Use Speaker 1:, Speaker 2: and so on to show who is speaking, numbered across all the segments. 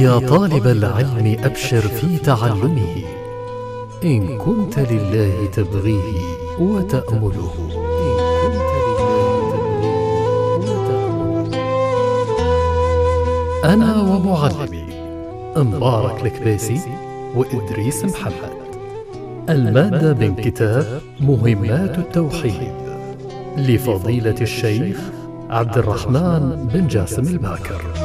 Speaker 1: يا طالب العلم أبشر في تعلمه. إن كنت لله تبغيه وتأمله. أنا ومعلمي. مبارك الكباسي وإدريس محمد. المادة من كتاب مهمات التوحيد. لفضيلة الشيخ عبد الرحمن بن جاسم الباكر.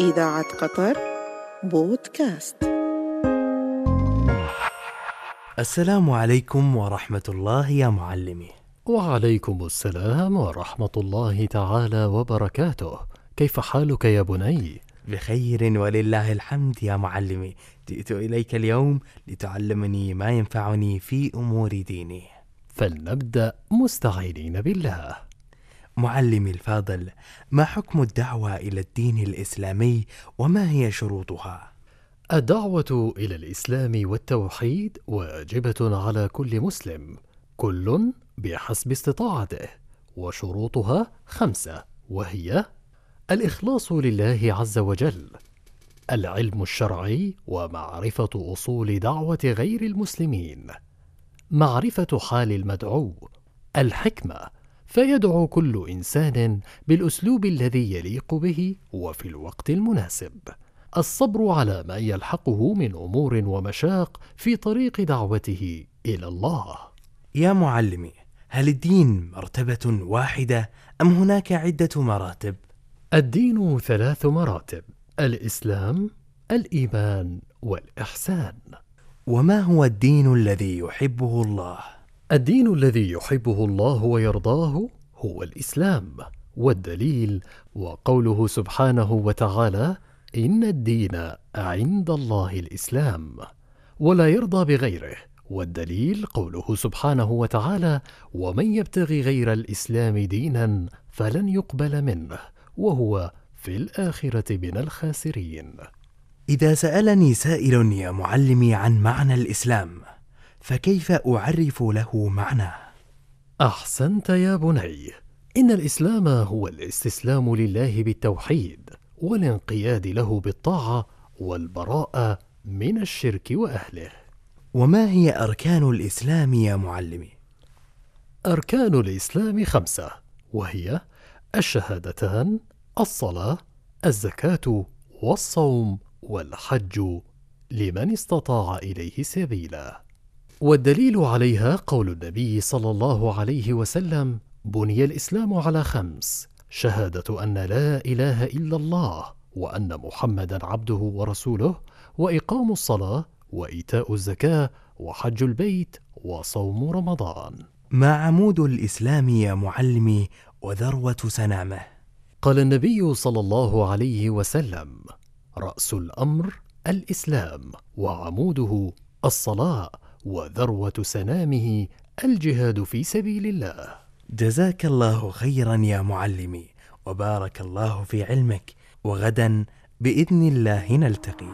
Speaker 2: إذاعة قطر بودكاست.
Speaker 3: السلام عليكم ورحمة الله يا معلمي.
Speaker 1: وعليكم السلام ورحمة الله تعالى وبركاته. كيف حالك يا بني؟
Speaker 3: بخير ولله الحمد يا معلمي. جئت إليك اليوم لتعلمني ما ينفعني في أمور ديني.
Speaker 1: فلنبدأ مستعينين بالله.
Speaker 3: معلمي الفاضل ما حكم الدعوة إلى الدين الإسلامي وما هي شروطها؟
Speaker 1: الدعوة إلى الإسلام والتوحيد واجبة على كل مسلم كل بحسب استطاعته وشروطها خمسة وهي الإخلاص لله عز وجل العلم الشرعي ومعرفة أصول دعوة غير المسلمين معرفة حال المدعو الحكمة فيدعو كل إنسان بالأسلوب الذي يليق به وفي الوقت المناسب الصبر على ما يلحقه من أمور ومشاق في طريق دعوته إلى الله
Speaker 3: يا معلمي هل الدين مرتبة واحدة أم هناك عدة مراتب؟
Speaker 1: الدين ثلاث مراتب الإسلام الإيمان والإحسان
Speaker 3: وما هو الدين الذي يحبه الله؟
Speaker 1: الدين الذي يحبه الله ويرضاه هو الإسلام والدليل وقوله سبحانه وتعالى إن الدين عند الله الإسلام ولا يرضى بغيره والدليل قوله سبحانه وتعالى ومن يبتغي غير الإسلام دينا فلن يقبل منه وهو في الآخرة من الخاسرين.
Speaker 3: إذا سألني سائل يا معلمي عن معنى الإسلام. فكيف أعرف له معناه؟
Speaker 1: أحسنت يا بني إن الإسلام هو الاستسلام لله بالتوحيد والانقياد له بالطاعة والبراءة من الشرك وأهله
Speaker 3: وما هي أركان الإسلام يا معلمي؟
Speaker 1: أركان الإسلام خمسة وهي الشهادتان الصلاة الزكاة والصوم والحج لمن استطاع إليه سبيلا والدليل عليها قول النبي صلى الله عليه وسلم بني الإسلام على خمس شهادة أن لا إله إلا الله وأن محمدا عبده ورسوله وإقام الصلاة وإيتاء الزكاة وحج البيت وصوم رمضان
Speaker 3: ما عمود الإسلام يا معلمي وذروة سنامه؟
Speaker 1: قال النبي صلى الله عليه وسلم رأس الأمر الإسلام وعموده الصلاة وذروة سنامه الجهاد في سبيل الله.
Speaker 3: جزاك الله خيرا يا معلمي وبارك الله في علمك وغدا بإذن الله نلتقي.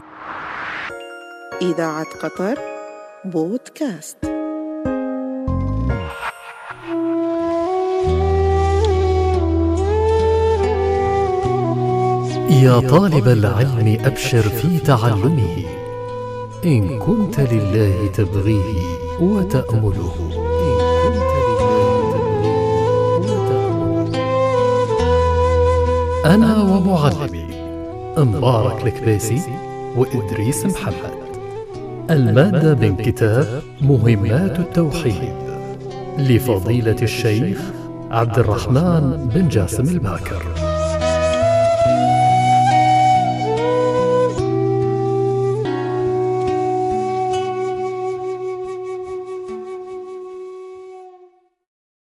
Speaker 2: إذاعة قطر بودكاست.
Speaker 1: يا طالب العلم أبشر في تعلمه. إن كنت لله تبغيه وتأمله. أنا ومعلمي مبارك الكباسي وإدريس محمد. المادة من كتاب مهمات التوحيد. لفضيلة الشيخ عبد الرحمن بن جاسم الباكر.